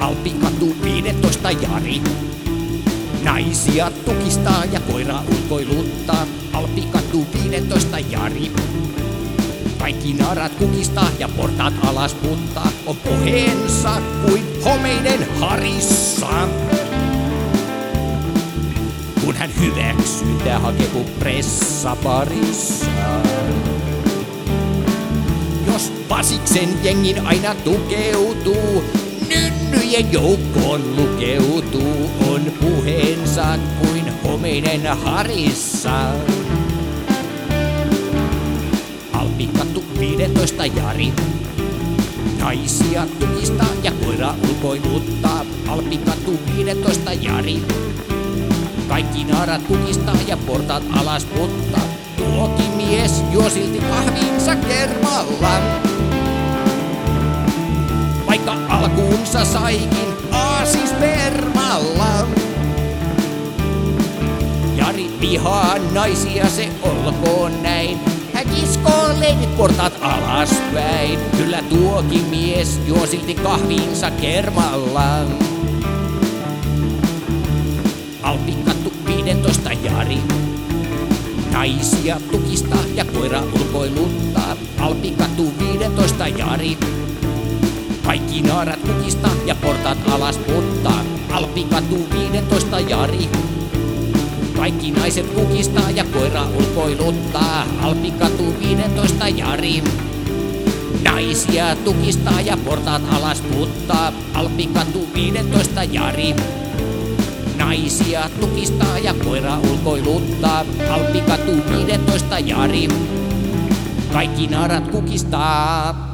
Alpikatu 15 Jari. Naisia tukistaa ja koira ulkoiluttaa. Alpikatu 15 Jari. Kaikki naarat kukistaa ja portaat alas puttaa. On puheensa kuin homeiden harissa. Kun hän hyväksyntää hakee pressaparissa. Jos Pasiksen jengin aina tukeutuu, nynnyjen joukkoon lukeutuu, on puheensa kuin homeinen harissa. Alpikattu 15 Jari. Naisia tukistaa ja koira ulkoiluttaa. Alpikattu 15 Jari. Kaikki naarat tukistaa ja portaat alas puttaa. Tuokin mies juo silti kahvinsa kermalla. Vaikka alkuunsa saikin aasispermalla. Jari vihaa naisia, se olkoon näin. Hän kiskoo leivit portaat alaspäin. Kyllä tuokin mies juo silti kahvinsa kermalla. Alpikattu 15 Jari. Naisia tukistaa ja koira ulkoiluttaa. Alpikatu 15 Jari. Kaikki naarat kukistaa ja portaat alas puttaa. Alpikatu 15 Jari. Kaikki naiset kukistaa ja koira ulkoiluttaa. Alpikatu 15 Jari. Naisia tukistaa ja portaat alas puttaa. Alpikatu 15 Jari. Naisia tukistaa ja koira ulkoiluttaa. Alpikatu 15 Jari. Kaikki naarat kukistaa.